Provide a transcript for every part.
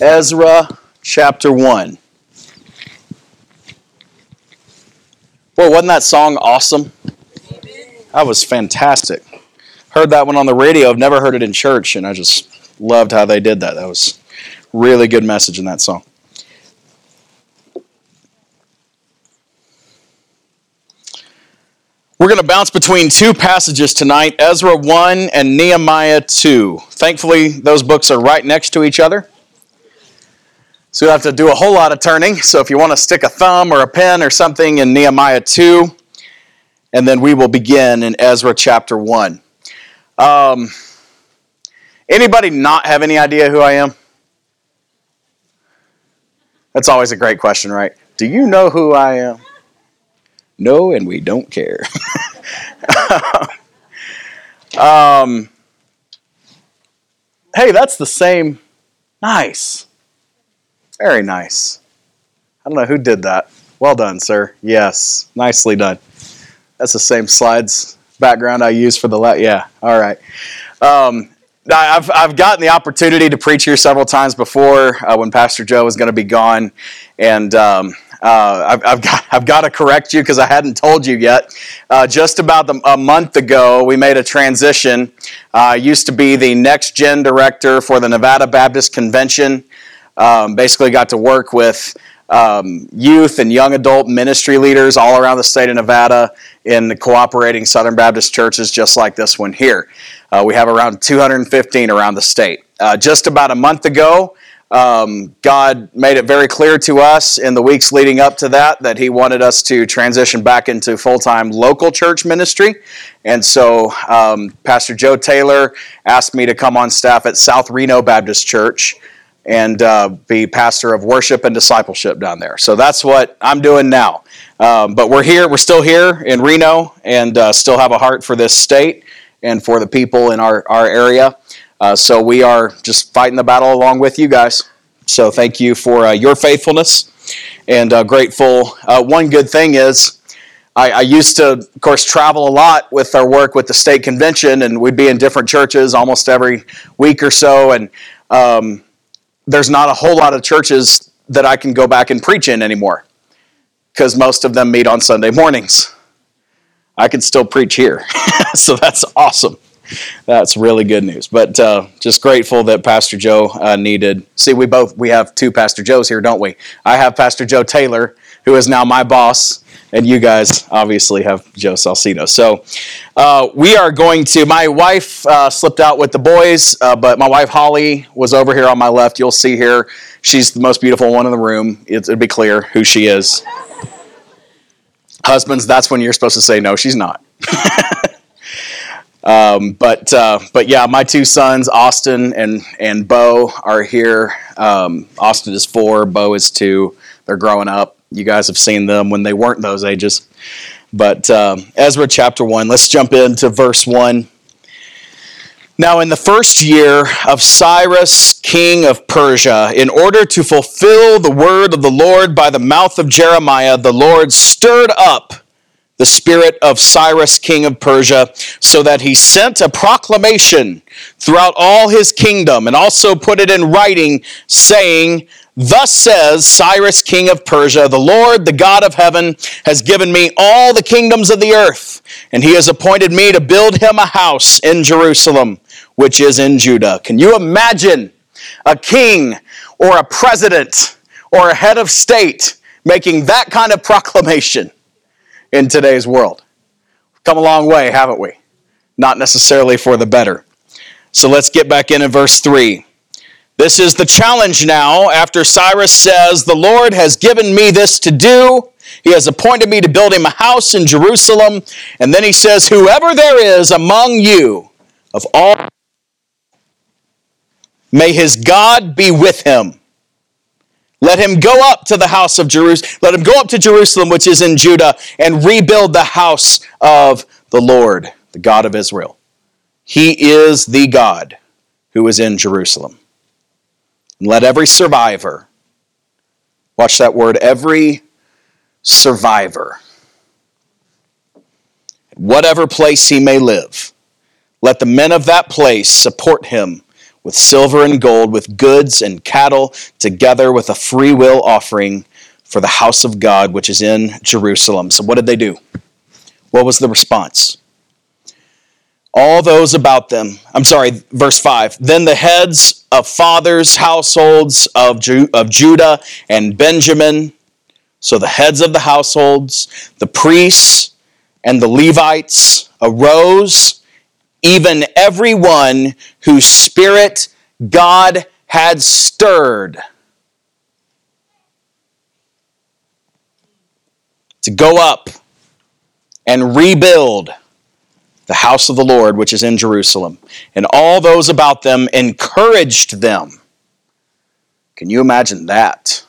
Ezra chapter 1. Boy, wasn't that song awesome? That was fantastic. Heard that one on the radio. I've never heard it in church, and I just loved how they did that. That was really good message in that song. We're going to bounce between two passages tonight Ezra 1 and Nehemiah 2. Thankfully, those books are right next to each other. So you'll have to do a whole lot of turning. So if you want to stick a thumb or a pen or something in Nehemiah 2, and then we will begin in Ezra chapter 1. Um, anybody not have any idea who I am? That's always a great question, right? Do you know who I am? No, and we don't care. um, hey, that's the same. Nice. Very nice. I don't know who did that. Well done, sir. Yes, nicely done. That's the same slides background I used for the la- yeah. All right. Um, I've I've gotten the opportunity to preach here several times before uh, when Pastor Joe was going to be gone, and um, uh, I've, I've, got, I've got to correct you because I hadn't told you yet. Uh, just about the, a month ago, we made a transition. I used to be the next gen director for the Nevada Baptist Convention. Um, basically, got to work with um, youth and young adult ministry leaders all around the state of Nevada in the cooperating Southern Baptist churches, just like this one here. Uh, we have around 215 around the state. Uh, just about a month ago, um, God made it very clear to us in the weeks leading up to that that He wanted us to transition back into full time local church ministry. And so um, Pastor Joe Taylor asked me to come on staff at South Reno Baptist Church and uh, be pastor of worship and discipleship down there. So that's what I'm doing now. Um, but we're here, we're still here in Reno and uh, still have a heart for this state and for the people in our, our area. Uh, so we are just fighting the battle along with you guys. So thank you for uh, your faithfulness and uh, grateful. Uh, one good thing is I, I, used to, of course, travel a lot with our work with the state convention, and we'd be in different churches almost every week or so. And um, there's not a whole lot of churches that I can go back and preach in anymore because most of them meet on Sunday mornings. I can still preach here, so that's awesome that's really good news. But uh, just grateful that Pastor Joe uh, needed. See, we both we have two Pastor Joes here, don't we? I have Pastor Joe Taylor, who is now my boss, and you guys obviously have Joe Salcido. So uh, we are going to. My wife uh, slipped out with the boys, uh, but my wife Holly was over here on my left. You'll see here. She's the most beautiful one in the room. It'll be clear who she is. Husbands, that's when you're supposed to say no. She's not. Um, but uh, but yeah, my two sons, Austin and and Bo, are here. Um, Austin is four, Bo is two. They're growing up. You guys have seen them when they weren't those ages. But um, Ezra chapter one. Let's jump into verse one. Now, in the first year of Cyrus, king of Persia, in order to fulfill the word of the Lord by the mouth of Jeremiah, the Lord stirred up the spirit of Cyrus, king of Persia, so that he sent a proclamation throughout all his kingdom and also put it in writing, saying, Thus says Cyrus, king of Persia, the Lord, the God of heaven, has given me all the kingdoms of the earth, and he has appointed me to build him a house in Jerusalem, which is in Judah. Can you imagine a king or a president or a head of state making that kind of proclamation? in today's world. We've come a long way, haven't we? Not necessarily for the better. So let's get back in in verse 3. This is the challenge now after Cyrus says, The Lord has given me this to do. He has appointed me to build him a house in Jerusalem. And then he says, Whoever there is among you of all, may his God be with him let him go up to the house of Jerusalem. Let him go up to Jerusalem, which is in Judah, and rebuild the house of the Lord, the God of Israel. He is the God who is in Jerusalem. And let every survivor, watch that word, every survivor, whatever place he may live, let the men of that place support him with silver and gold, with goods and cattle, together with a free will offering for the house of God, which is in Jerusalem. So, what did they do? What was the response? All those about them, I'm sorry, verse 5. Then the heads of fathers' households of, Ju- of Judah and Benjamin, so the heads of the households, the priests, and the Levites arose, even everyone whose spirit God had stirred to go up and rebuild the house of the Lord which is in Jerusalem. And all those about them encouraged them. Can you imagine that?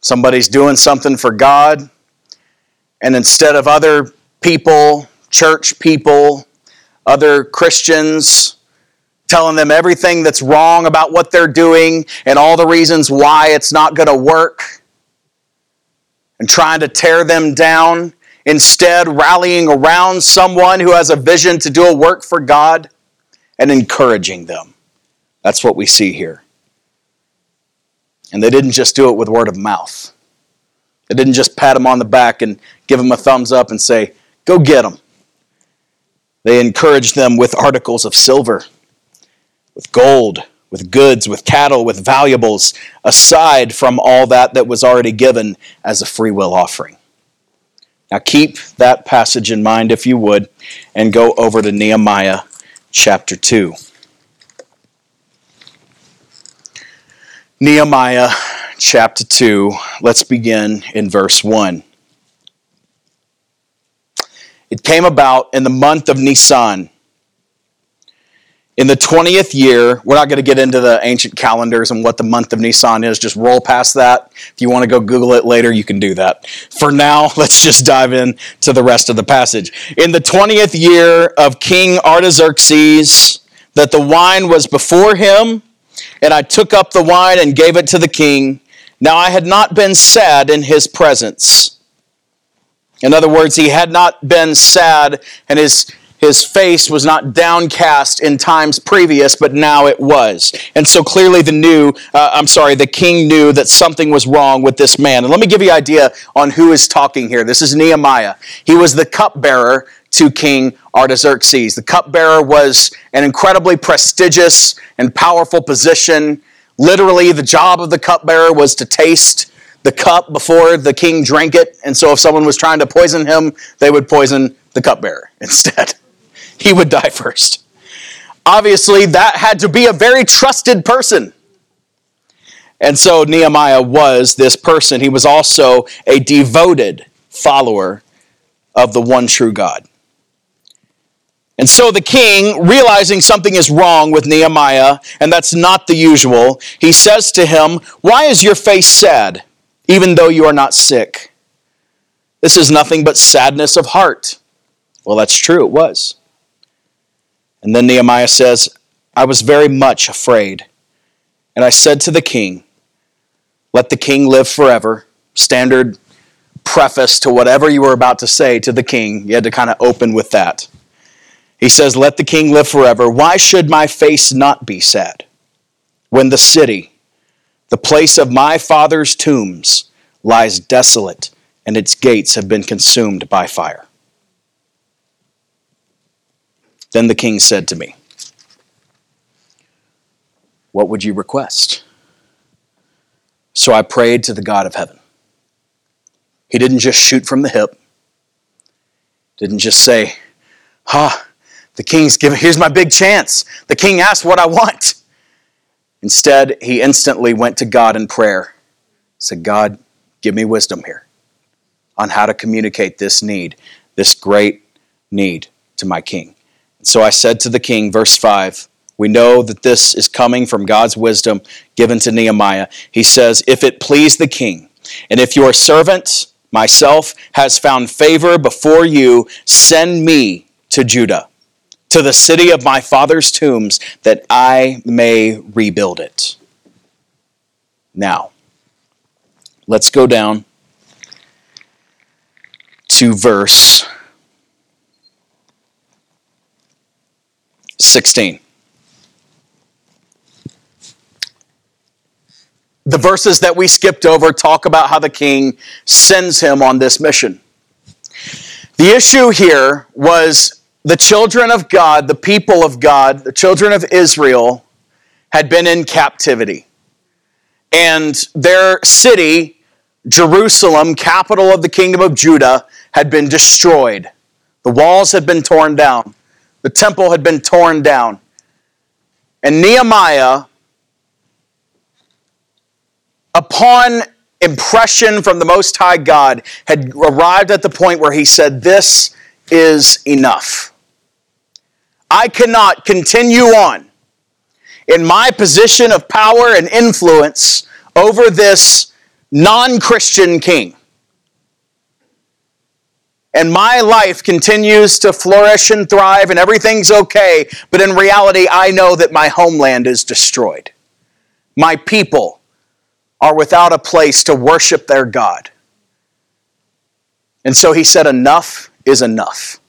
Somebody's doing something for God, and instead of other people, church people, other Christians, telling them everything that's wrong about what they're doing and all the reasons why it's not going to work, and trying to tear them down, instead, rallying around someone who has a vision to do a work for God and encouraging them. That's what we see here. And they didn't just do it with word of mouth. They didn't just pat him on the back and give him a thumbs up and say, Go get him. They encouraged them with articles of silver, with gold, with goods, with cattle, with valuables, aside from all that that was already given as a free will offering. Now keep that passage in mind if you would, and go over to Nehemiah chapter 2. Nehemiah chapter 2, let's begin in verse 1. It came about in the month of Nisan. In the 20th year, we're not going to get into the ancient calendars and what the month of Nisan is, just roll past that. If you want to go Google it later, you can do that. For now, let's just dive in to the rest of the passage. In the 20th year of King Artaxerxes, that the wine was before him, and I took up the wine and gave it to the king. Now I had not been sad in his presence. In other words, he had not been sad, and his, his face was not downcast in times previous, but now it was. And so clearly, the new, uh, I'm sorry, the king knew that something was wrong with this man. And let me give you an idea on who is talking here. This is Nehemiah. He was the cupbearer to King Artaxerxes. The cupbearer was an incredibly prestigious and powerful position Literally, the job of the cupbearer was to taste the cup before the king drank it. And so, if someone was trying to poison him, they would poison the cupbearer instead. He would die first. Obviously, that had to be a very trusted person. And so, Nehemiah was this person. He was also a devoted follower of the one true God. And so the king, realizing something is wrong with Nehemiah, and that's not the usual, he says to him, Why is your face sad, even though you are not sick? This is nothing but sadness of heart. Well, that's true, it was. And then Nehemiah says, I was very much afraid. And I said to the king, Let the king live forever. Standard preface to whatever you were about to say to the king. You had to kind of open with that. He says, Let the king live forever. Why should my face not be sad when the city, the place of my father's tombs, lies desolate and its gates have been consumed by fire? Then the king said to me, What would you request? So I prayed to the God of heaven. He didn't just shoot from the hip, didn't just say, Ha, the king's given, here's my big chance. The king asked what I want. Instead, he instantly went to God in prayer. Said, God, give me wisdom here on how to communicate this need, this great need to my king. So I said to the king, verse 5, we know that this is coming from God's wisdom given to Nehemiah. He says, If it please the king, and if your servant, myself, has found favor before you, send me to Judah to the city of my father's tombs, that I may rebuild it. Now, let's go down to verse 16. The verses that we skipped over talk about how the king sends him on this mission. The issue here was the children of God, the people of God, the children of Israel had been in captivity. And their city, Jerusalem, capital of the kingdom of Judah, had been destroyed. The walls had been torn down the temple had been torn down. And Nehemiah, upon impression from the Most High God, had arrived at the point where he said, This is enough. I cannot continue on in my position of power and influence over this non Christian king. And my life continues to flourish and thrive, and everything's okay, but in reality, I know that my homeland is destroyed. My people are without a place to worship their God. And so he said, Enough is enough.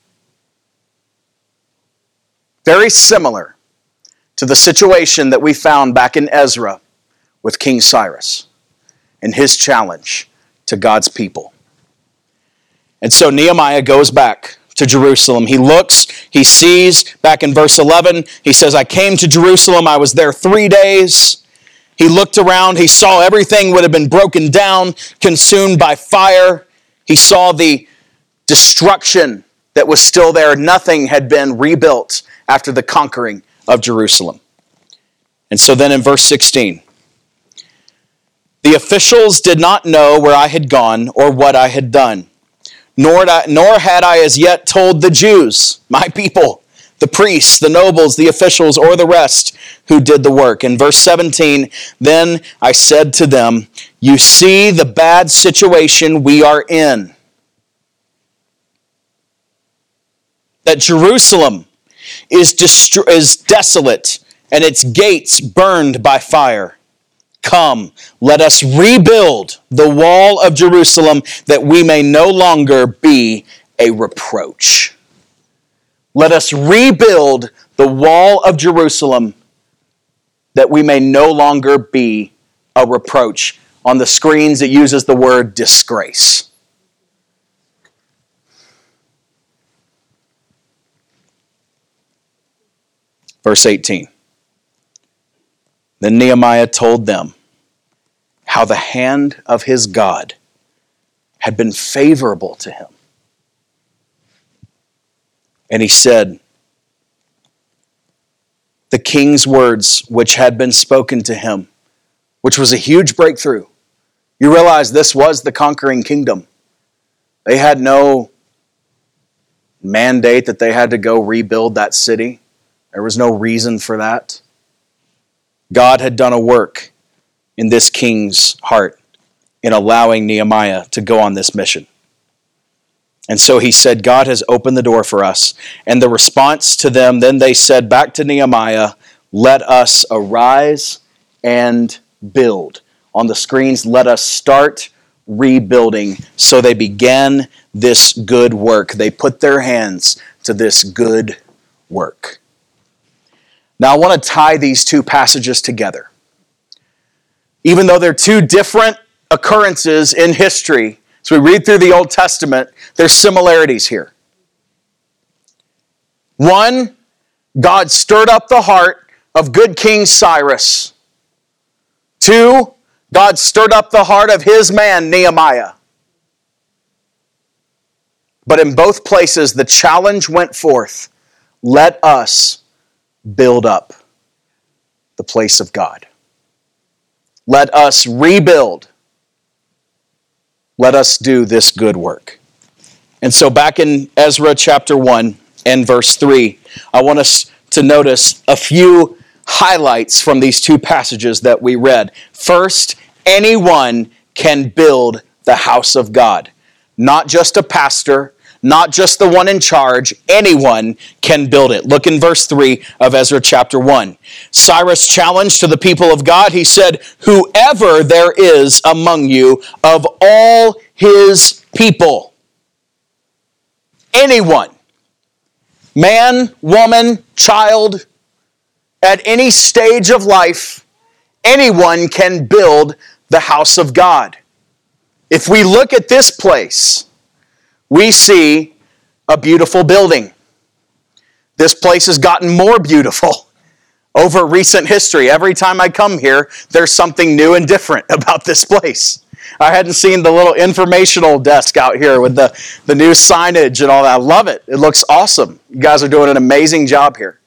Very similar to the situation that we found back in Ezra with King Cyrus and his challenge to God's people. And so Nehemiah goes back to Jerusalem. He looks, he sees, back in verse 11, he says, I came to Jerusalem, I was there three days. He looked around, he saw everything would have been broken down, consumed by fire. He saw the destruction that was still there. Nothing had been rebuilt after the conquering of Jerusalem. And so then in verse 16, the officials did not know where I had gone or what I had done, nor, nor had I as yet told the Jews, my people, the priests, the nobles, the officials, or the rest who did the work. In verse 17, then I said to them, You see the bad situation we are in. That Jerusalem is, is desolate and its gates burned by fire. Come, let us rebuild the wall of Jerusalem that we may no longer be a reproach. Let us rebuild the wall of Jerusalem that we may no longer be a reproach. On the screens, it uses the word disgrace. Verse 18. Then Nehemiah told them how the hand of his God had been favorable to him. And he said, The king's words which had been spoken to him, which was a huge breakthrough. You realize this was the conquering kingdom. They had no mandate that they had to go rebuild that city. There was no reason for that. God had done a work in this king's heart in allowing Nehemiah to go on this mission. And so he said, God has opened the door for us. And the response to them, then they said back to Nehemiah, Let us arise and build. On the screens, let us start rebuilding. So they began this good work. They put their hands to this good work. Now, I want to tie these two passages together. Even though they're two different occurrences in history, as we read through the Old Testament, there's similarities here. One, God stirred up the heart of good King Cyrus. Two, God stirred up the heart of his man, Nehemiah. But in both places, the challenge went forth let us build up the place of God. Let us rebuild. Let us do this good work. And so, back in Ezra chapter 1 and verse 3, I want us to notice a few highlights from these two passages that we read. First, anyone can build the house of God, not just a pastor, not just the one in charge, anyone can build it. Look in verse 3 of Ezra chapter 1. Cyrus challenged to the people of God, he said, Whoever there is among you of all his people, anyone, man, woman, child, at any stage of life, anyone can build the house of God. If we look at this place, we see a beautiful building. This place has gotten more beautiful over recent history. Every time I come here, there's something new and different about this place. I hadn't seen the little informational desk out here with the, the new signage and all that. I love it. It looks awesome. You guys are doing an amazing job here.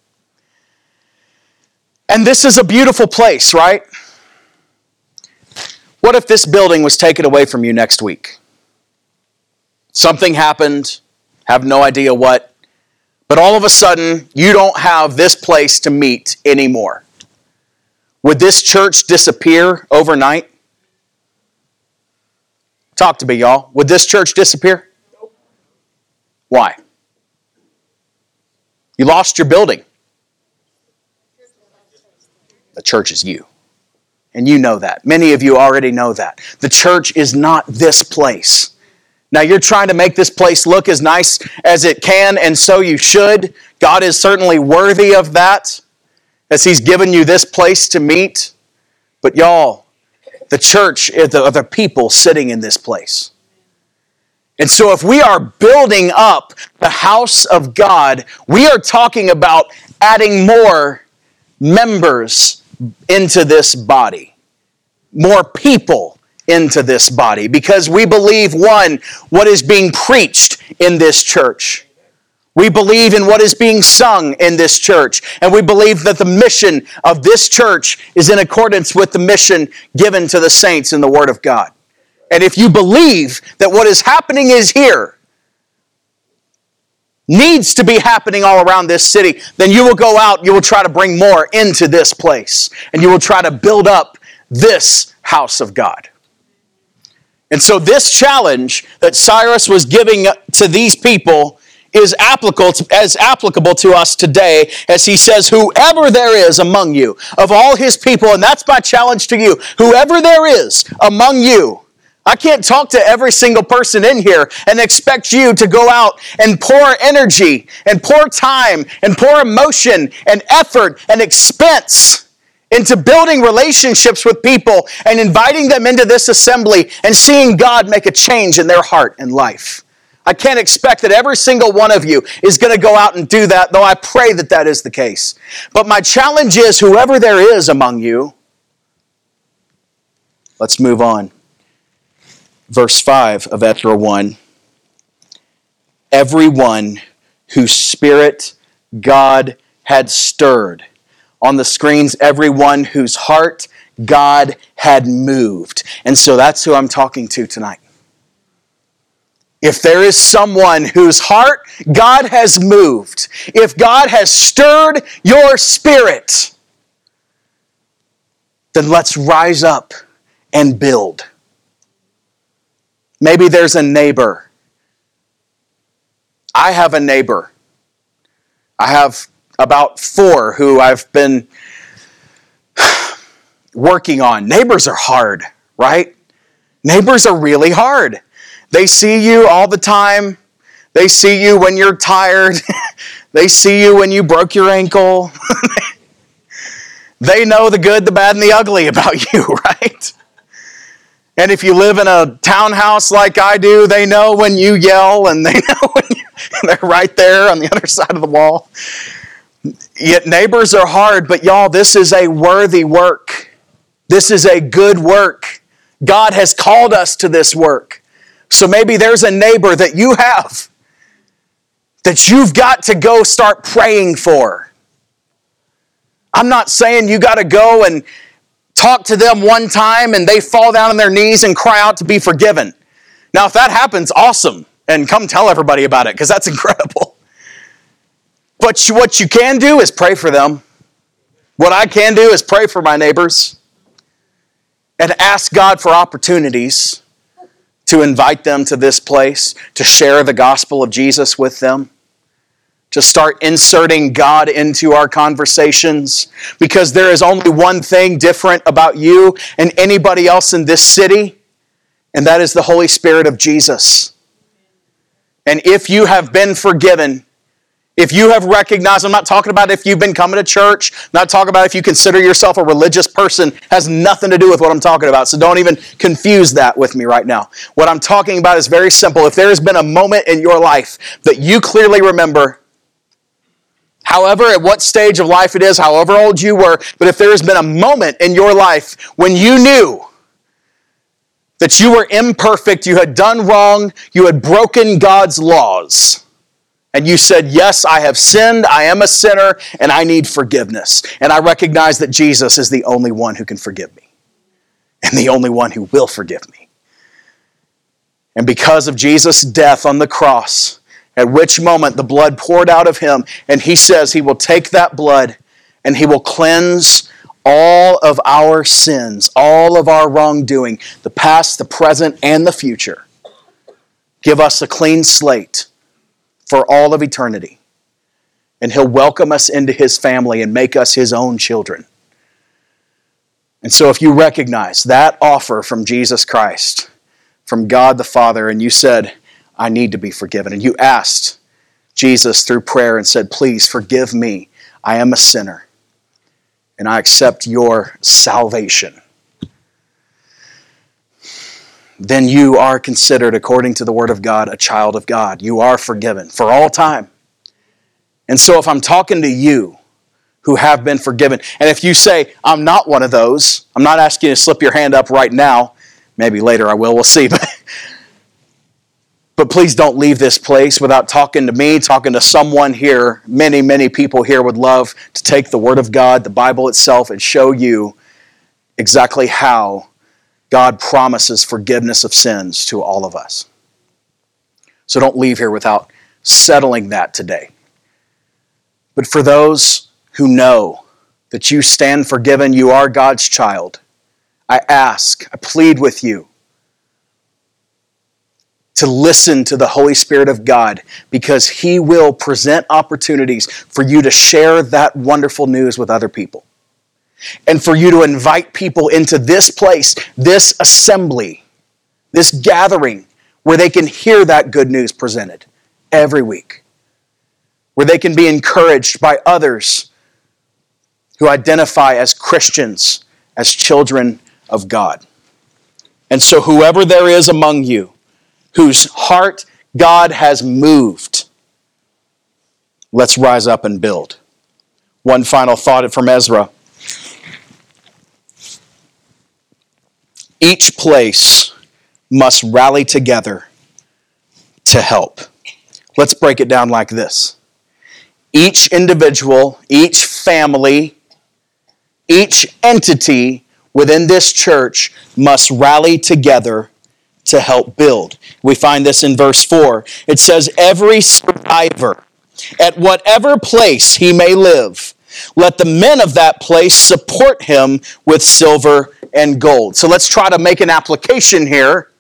And this is a beautiful place, right? What if this building was taken away from you next week? Something happened, have no idea what, but all of a sudden you don't have this place to meet anymore. Would this church disappear overnight? Talk to me, y'all. Would this church disappear? Why? You lost your building. The church is you. And you know that. Many of you already know that. The church is not this place. Now, you're trying to make this place look as nice as it can, and so you should. God is certainly worthy of that, as He's given you this place to meet. But, y'all, the church are the, the people sitting in this place. And so, if we are building up the house of God, we are talking about adding more members into this body, more people into this body, because we believe, one, what is being preached in this church. We believe in what is being sung in this church, and we believe that the mission of this church is in accordance with the mission given to the saints in the Word of God. And if you believe that what is happening is here, needs to be happening all around this city, then you will go out, you will try to bring more into this place, and you will try to build up this house of God. And so, this challenge that Cyrus was giving to these people is applicable to, as applicable to us today as he says whoever there is among you of all his people and that's my challenge to you whoever there is among you I can't talk to every single person in here and expect you to go out and pour energy and pour time and pour emotion and effort and expense into building relationships with people and inviting them into this assembly and seeing God make a change in their heart and life. I can't expect that every single one of you is going to go out and do that, though I pray that that is the case. But my challenge is whoever there is among you, let's move on. Verse 5 of Ezra 1 Everyone whose spirit God had stirred. On the screens, everyone whose heart God had moved. And so that's who I'm talking to tonight. If there is someone whose heart God has moved, if God has stirred your spirit, then let's rise up and build. Maybe there's a neighbor. I have a neighbor. I have about four who I've been working on. Neighbors are hard, right? Neighbors are really hard. They see you all the time. They see you when you're tired. they see you when you broke your ankle. they know the good, the bad, and the ugly about you, right? And if you live in a townhouse like I do, they know when you yell and they know when you, they're right there on the other side of the wall. Yet neighbors are hard, but y'all, this is a worthy work. This is a good work. God has called us to this work. So maybe there's a neighbor that you have that you've got to go start praying for. I'm not saying you got to go and talk to them one time and they fall down on their knees and cry out to be forgiven. Now, if that happens, awesome. And come tell everybody about it because that's incredible. But what you can do is pray for them. What I can do is pray for my neighbors and ask God for opportunities to invite them to this place, to share the gospel of Jesus with them, to start inserting God into our conversations, because there is only one thing different about you and anybody else in this city, and that is the Holy Spirit of Jesus. And if you have been forgiven, If you have recognized, I'm not talking about if you've been coming to church, not talking about if you consider yourself a religious person, has nothing to do with what I'm talking about. So don't even confuse that with me right now. What I'm talking about is very simple. If there has been a moment in your life that you clearly remember, however, at what stage of life it is, however old you were, but if there has been a moment in your life when you knew that you were imperfect, you had done wrong, you had broken God's laws and you said, Yes, I have sinned, I am a sinner, and I need forgiveness. And I recognize that Jesus is the only one who can forgive me, and the only one who will forgive me. And because of Jesus' death on the cross, at which moment the blood poured out of him, and he says he will take that blood and he will cleanse all of our sins, all of our wrongdoing, the past, the present, and the future. Give us a clean slate for all of eternity. And He'll welcome us into His family and make us His own children. And so, if you recognize that offer from Jesus Christ, from God the Father, and you said, I need to be forgiven, and you asked Jesus through prayer and said, Please forgive me, I am a sinner, and I accept your salvation then you are considered, according to the Word of God, a child of God. You are forgiven for all time. And so, if I'm talking to you who have been forgiven, and if you say, I'm not one of those, I'm not asking you to slip your hand up right now. Maybe later I will, we'll see. But, but please don't leave this place without talking to me, talking to someone here. Many, many people here would love to take the Word of God, the Bible itself, and show you exactly how God promises forgiveness of sins to all of us. So don't leave here without settling that today. But for those who know that you stand forgiven, you are God's child, I ask, I plead with you to listen to the Holy Spirit of God because He will present opportunities for you to share that wonderful news with other people and for you to invite people into this place, this assembly, this gathering where they can hear that good news presented every week, where they can be encouraged by others who identify as Christians, as children of God. And so, whoever there is among you whose heart God has moved, let's rise up and build. One final thought from Ezra. Each place must rally together to help. Let's break it down like this each individual, each family, each entity within this church must rally together to help build. We find this in verse 4. It says, Every survivor, at whatever place he may live, let the men of that place support him with silver and gold. So let's try to make an application here.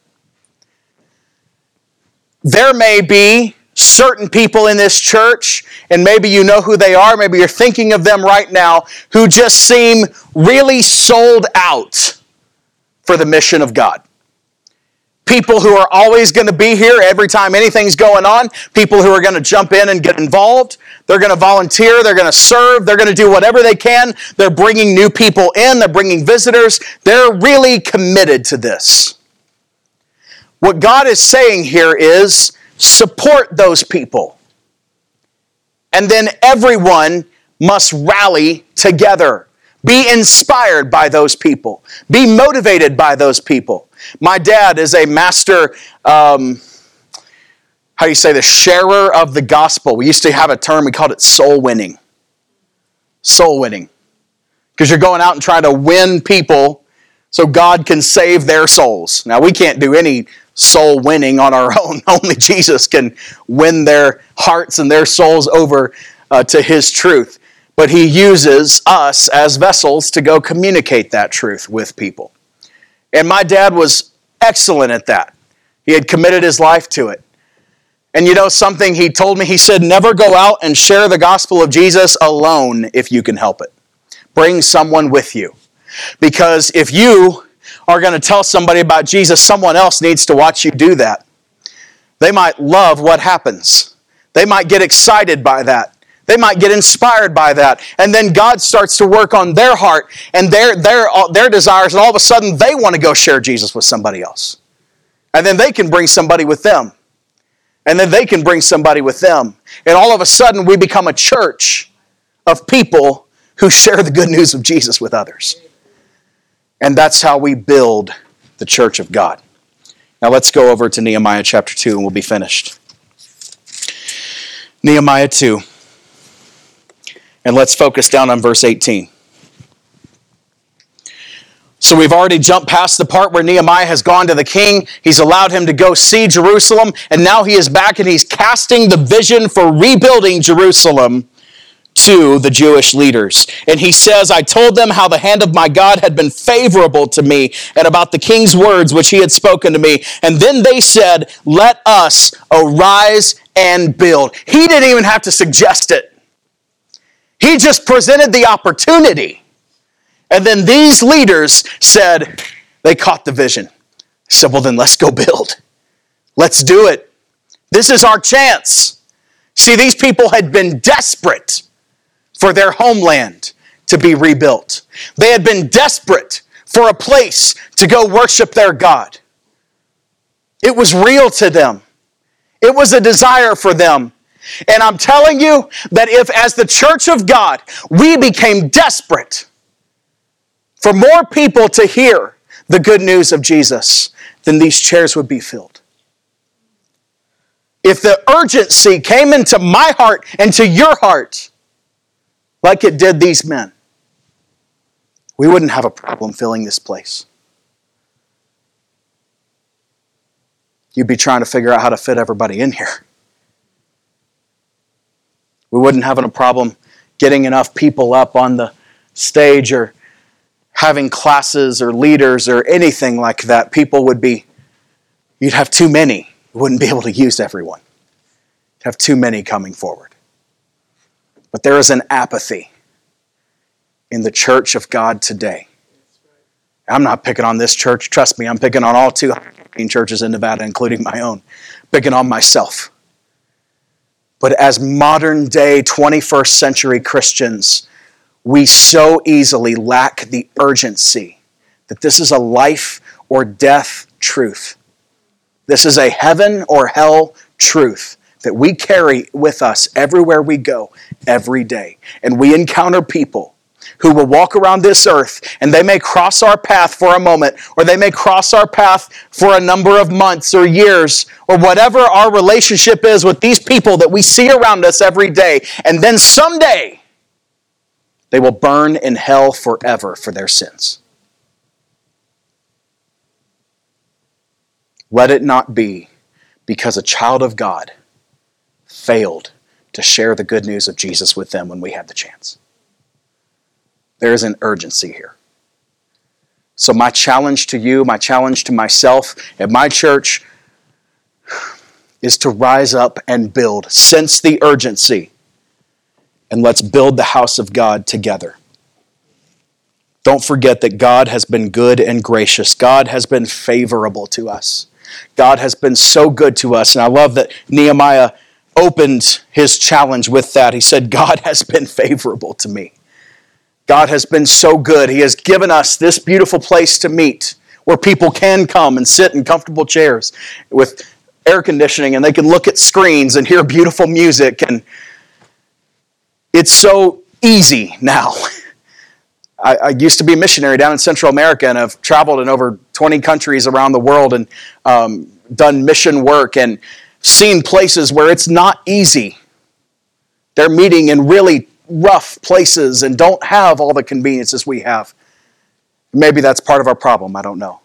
There may be certain people in this church, and maybe you know who they are, maybe you're thinking of them right now, who just seem really sold out for the mission of God people who are always going to be here every time anything's going on, people who are going to jump in and get involved. They're going to volunteer, they're going to serve, they're going to do whatever they can. They're bringing new people in, they're bringing visitors. They're really committed to this. What God is saying here is support those people. And then everyone must rally together. Be inspired by those people. Be motivated by those people. My dad is a master, um, how do you say, the sharer of the gospel. We used to have a term, we called it soul winning. Soul winning. Because you're going out and trying to win people so God can save their souls. Now, we can't do any soul winning on our own. Only Jesus can win their hearts and their souls over uh, to His truth. But He uses us as vessels to go communicate that truth with people. And my dad was excellent at that. He had committed his life to it. And you know something he told me? He said, Never go out and share the gospel of Jesus alone if you can help it. Bring someone with you. Because if you are going to tell somebody about Jesus, someone else needs to watch you do that. They might love what happens. They might get excited by that. They might get inspired by that. And then God starts to work on their heart and their, their, uh, their desires, and all of a sudden they want to go share Jesus with somebody else. And then they can bring somebody with them. And then they can bring somebody with them. And all of a sudden we become a church of people who share the good news of Jesus with others. And that's how we build the church of God. Now let's go over to Nehemiah chapter 2 and we'll be finished. Nehemiah 2. And let's focus down on verse 18. So we've already jumped past the part where Nehemiah has gone to the king. He's allowed him to go see Jerusalem. And now he is back and he's casting the vision for rebuilding Jerusalem to the Jewish leaders. And he says, I told them how the hand of my God had been favorable to me and about the king's words which he had spoken to me. And then they said, Let us arise and build. He didn't even have to suggest it, he just presented the opportunity. And then these leaders said, They caught the vision. said, Well, then let's go build. Let's do it. This is our chance. See, these people had been desperate for their homeland to be rebuilt. They had been desperate for a place to go worship their God. It was real to them, it was a desire for them. And I'm telling you that if, as the church of God, we became desperate for more people to hear the good news of Jesus, then these chairs would be filled. If the urgency came into my heart and to your heart, like it did these men, we wouldn't have a problem filling this place. You'd be trying to figure out how to fit everybody in here. We wouldn't have a problem getting enough people up on the stage or having classes or leaders or anything like that. People would be, you'd have too many. You wouldn't be able to use everyone. You'd have too many coming forward. But there is an apathy in the church of God today. I'm not picking on this church. Trust me, I'm picking on all 200 churches in Nevada, including my own, picking on myself. But as modern day 21st century Christians, we so easily lack the urgency that this is a life or death truth. This is a heaven or hell truth that we carry with us everywhere we go, every day. And we encounter people who will walk around this earth and they may cross our path for a moment or they may cross our path for a number of months or years or whatever our relationship is with these people that we see around us every day. And then someday they will burn in hell forever for their sins. Let it not be because a child of God failed to share the good news of Jesus with them when we had the chance. There is an urgency here. So, my challenge to you, my challenge to myself at my church is to rise up and build. Sense the urgency, and let's build the house of God together. Don't forget that God has been good and gracious. God has been favorable to us. God has been so good to us. And I love that Nehemiah opened his challenge with that. He said, God has been favorable to me. God has been so good. He has given us this beautiful place to meet where people can come and sit in comfortable chairs with air conditioning and they can look at screens and hear beautiful music. And it's so easy now. I, I, used to be a missionary down in Central America and I've traveled in over 20 countries around the world and um, done mission work and seen places where it's not easy. They're meeting in really rough places and don't have all the conveniences we have. Maybe that's part of our problem, I don't know.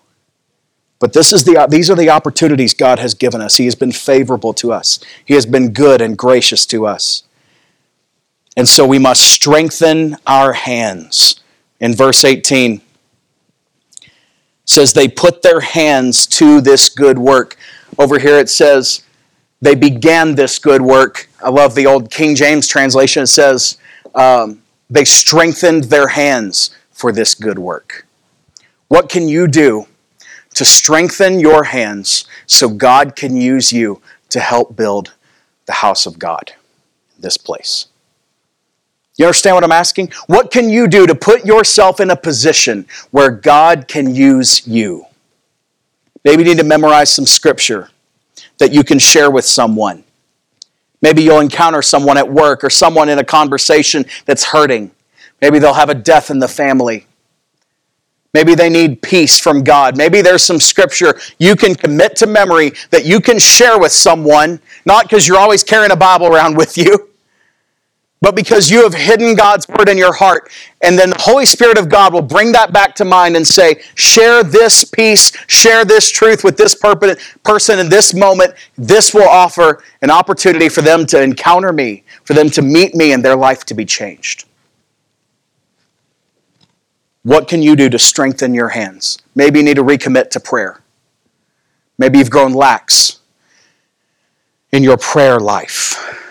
But this is the, these are the opportunities God has given us. He has been favorable to us, He has been good and gracious to us. And so we must strengthen our hands. In verse 18, says they put their hands to this good work. Over here it says they began this good work. I love the old King James translation. It says um, they strengthened their hands for this good work. What can you do to strengthen your hands so God can use you to help build the house of God, this place. You understand what I'm asking? What can you do to put yourself in a position where God can use you? Maybe you need to memorize some scripture that you can share with someone. Maybe you'll encounter someone at work or someone in a conversation that's hurting. Maybe they'll have a death in the family. Maybe they need peace from God. Maybe there's some scripture you can commit to memory that you can share with someone, not because you're always carrying a Bible around with you, but because you have hidden God's word in your heart. And then the Holy Spirit of God will bring that back to mind and say, share this peace, share this truth with this person in this moment. This will offer an opportunity for them to encounter me, for them to meet me, and their life to be changed. What can you do to strengthen your hands? Maybe you need to recommit to prayer. Maybe you've grown lax in your prayer life.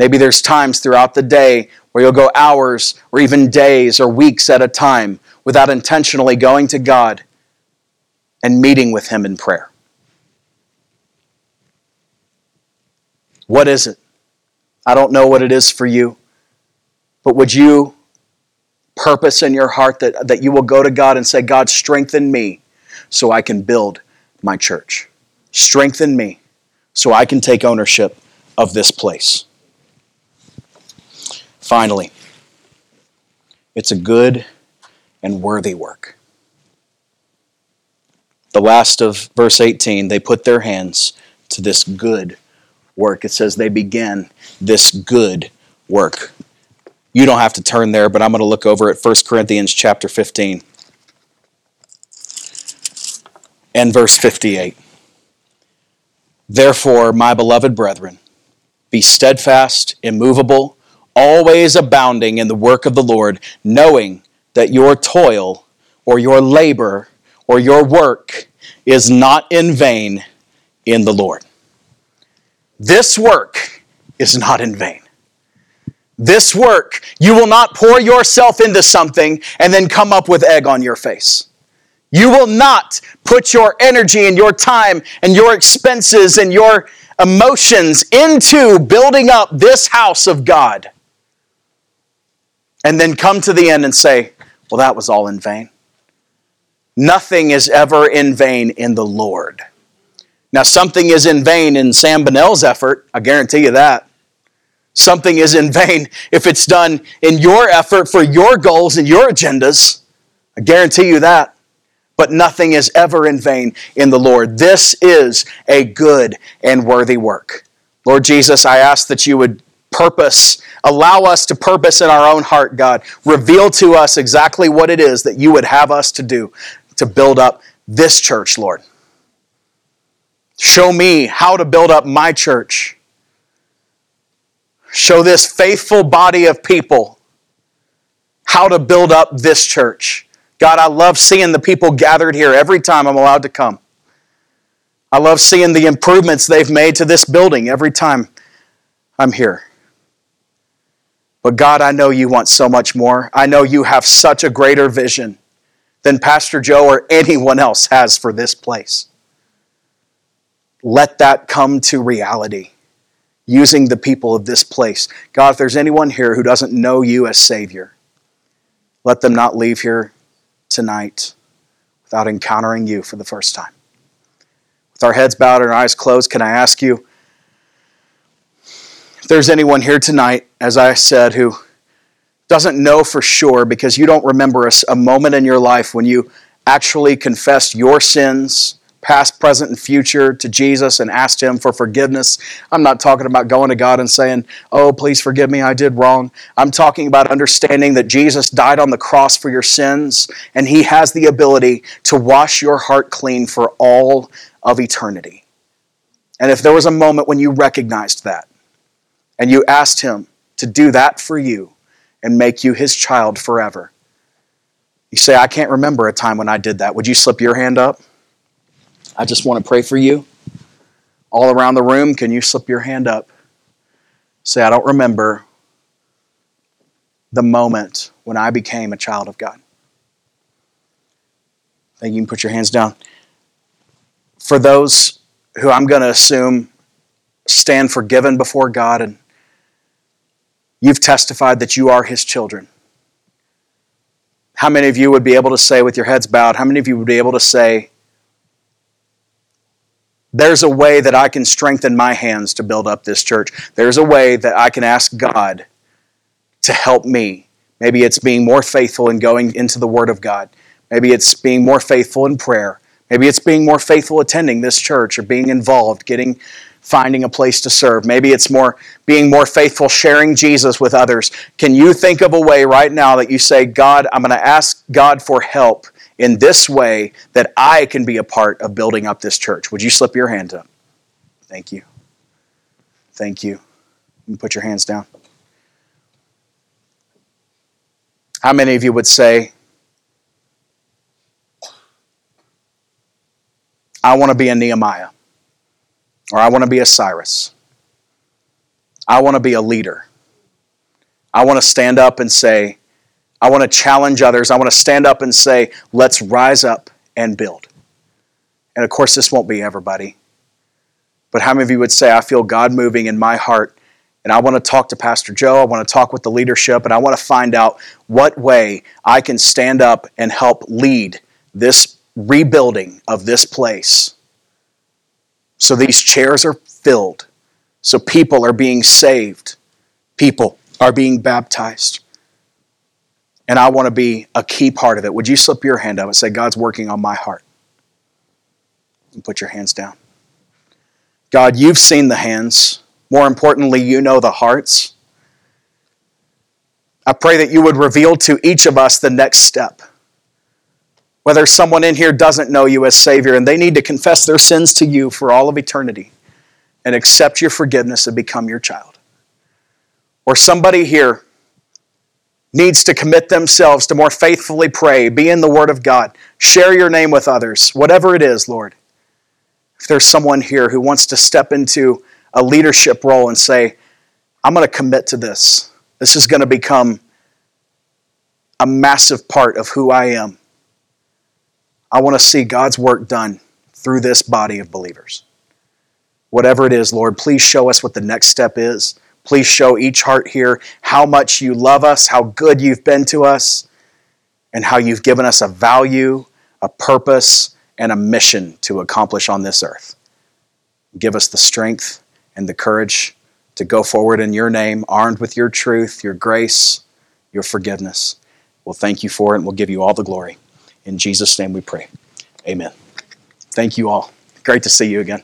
Maybe there's times throughout the day where you'll go hours or even days or weeks at a time without intentionally going to God and meeting with Him in prayer. What is it? I don't know what it is for you, but would you purpose in your heart that, that you will go to God and say, God, strengthen me so I can build my church? Strengthen me so I can take ownership of this place. Finally, it's a good and worthy work. The last of verse 18, they put their hands to this good work. It says they began this good work. You don't have to turn there, but I'm going to look over at 1 Corinthians chapter 15 and verse 58. Therefore, my beloved brethren, be steadfast, immovable, always abounding in the work of the Lord, knowing that your toil or your labor or your work is not in vain in the Lord. This work is not in vain. This work, you will not pour yourself into something and then come up with egg on your face. You will not put your energy and your time and your expenses and your emotions into building up this house of God and then come to the end and say, well, that was all in vain. Nothing is ever in vain in the Lord. Now, something is in vain in Sanballat's effort, I guarantee you that. Something is in vain if it's done in your effort for your goals and your agendas. I guarantee you that. But nothing is ever in vain in the Lord. This is a good and worthy work. Lord Jesus, I ask that you would purpose, allow us to purpose in our own heart, God. Reveal to us exactly what it is that you would have us to do to build up this church, Lord. Show me how to build up my church. Show this faithful body of people how to build up this church. God, I love seeing the people gathered here every time I'm allowed to come. I love seeing the improvements they've made to this building every time I'm here. But God, I know you want so much more. I know you have such a greater vision than Pastor Joe or anyone else has for this place. Let that come to reality using the people of this place. God, if there's anyone here who doesn't know you as Savior, let them not leave here tonight without encountering you for the first time. With our heads bowed and our eyes closed, can I ask you there's anyone here tonight, as I said, who doesn't know for sure because you don't remember a, a moment in your life when you actually confessed your sins past, present, and future to Jesus and asked Him for forgiveness. I'm not talking about going to God and saying, Oh, please forgive me, I did wrong. I'm talking about understanding that Jesus died on the cross for your sins and He has the ability to wash your heart clean for all of eternity. And if there was a moment when you recognized that and you asked Him to do that for you and make you His child forever, you say, I can't remember a time when I did that. Would you slip your hand up? I just want to pray for you. All around the room, can you slip your hand up? Say, I don't remember the moment when I became a child of God. Then you can put your hands down. For those who I'm going to assume stand forgiven before God and you've testified that you are His children? How many of you would be able to say, with your heads bowed, how many of you would be able to say, there's a way that I can strengthen my hands to build up this church. There's a way that I can ask God to help me. Maybe it's being more faithful in going into the Word of God. Maybe it's being more faithful in prayer. Maybe it's being more faithful attending this church or being involved, getting finding a place to serve. Maybe it's more being more faithful sharing Jesus with others. Can you think of a way right now that you say, "God, I'm going to ask God for help in this way that I can be a part of building up this church?" Would you slip your hand up? Thank you. Thank you. You put your hands down. How many of you would say, I want to be a Nehemiah, or I want to be a Cyrus. I want to be a leader. I want to stand up and say, I want to challenge others. I want to stand up and say, let's rise up and build. And of course, this won't be everybody. But how many of you would say, I feel God moving in my heart, and I want to talk to Pastor Joe, I want to talk with the leadership, and I want to find out what way I can stand up and help lead this rebuilding of this place. So these chairs are filled. So people are being saved. People are being baptized. And I want to be a key part of it. Would you slip your hand up and say, God's working on my heart? And put your hands down. God, you've seen the hands. More importantly, you know the hearts. I pray that you would reveal to each of us the next step whether someone in here doesn't know you as Savior and they need to confess their sins to you for all of eternity and accept your forgiveness and become your child. Or somebody here needs to commit themselves to more faithfully pray, be in the Word of God, share your name with others, whatever it is, Lord. If there's someone here who wants to step into a leadership role and say, I'm going to commit to this, this is going to become a massive part of who I am. I want to see God's work done through this body of believers. Whatever it is, Lord, please show us what the next step is. Please show each heart here how much you love us, how good you've been to us, and how you've given us a value, a purpose, and a mission to accomplish on this earth. Give us the strength and the courage to go forward in your name, armed with your truth, your grace, your forgiveness. We'll thank you for it and we'll give you all the glory. In Jesus' name we pray. Amen. Thank you all. Great to see you again.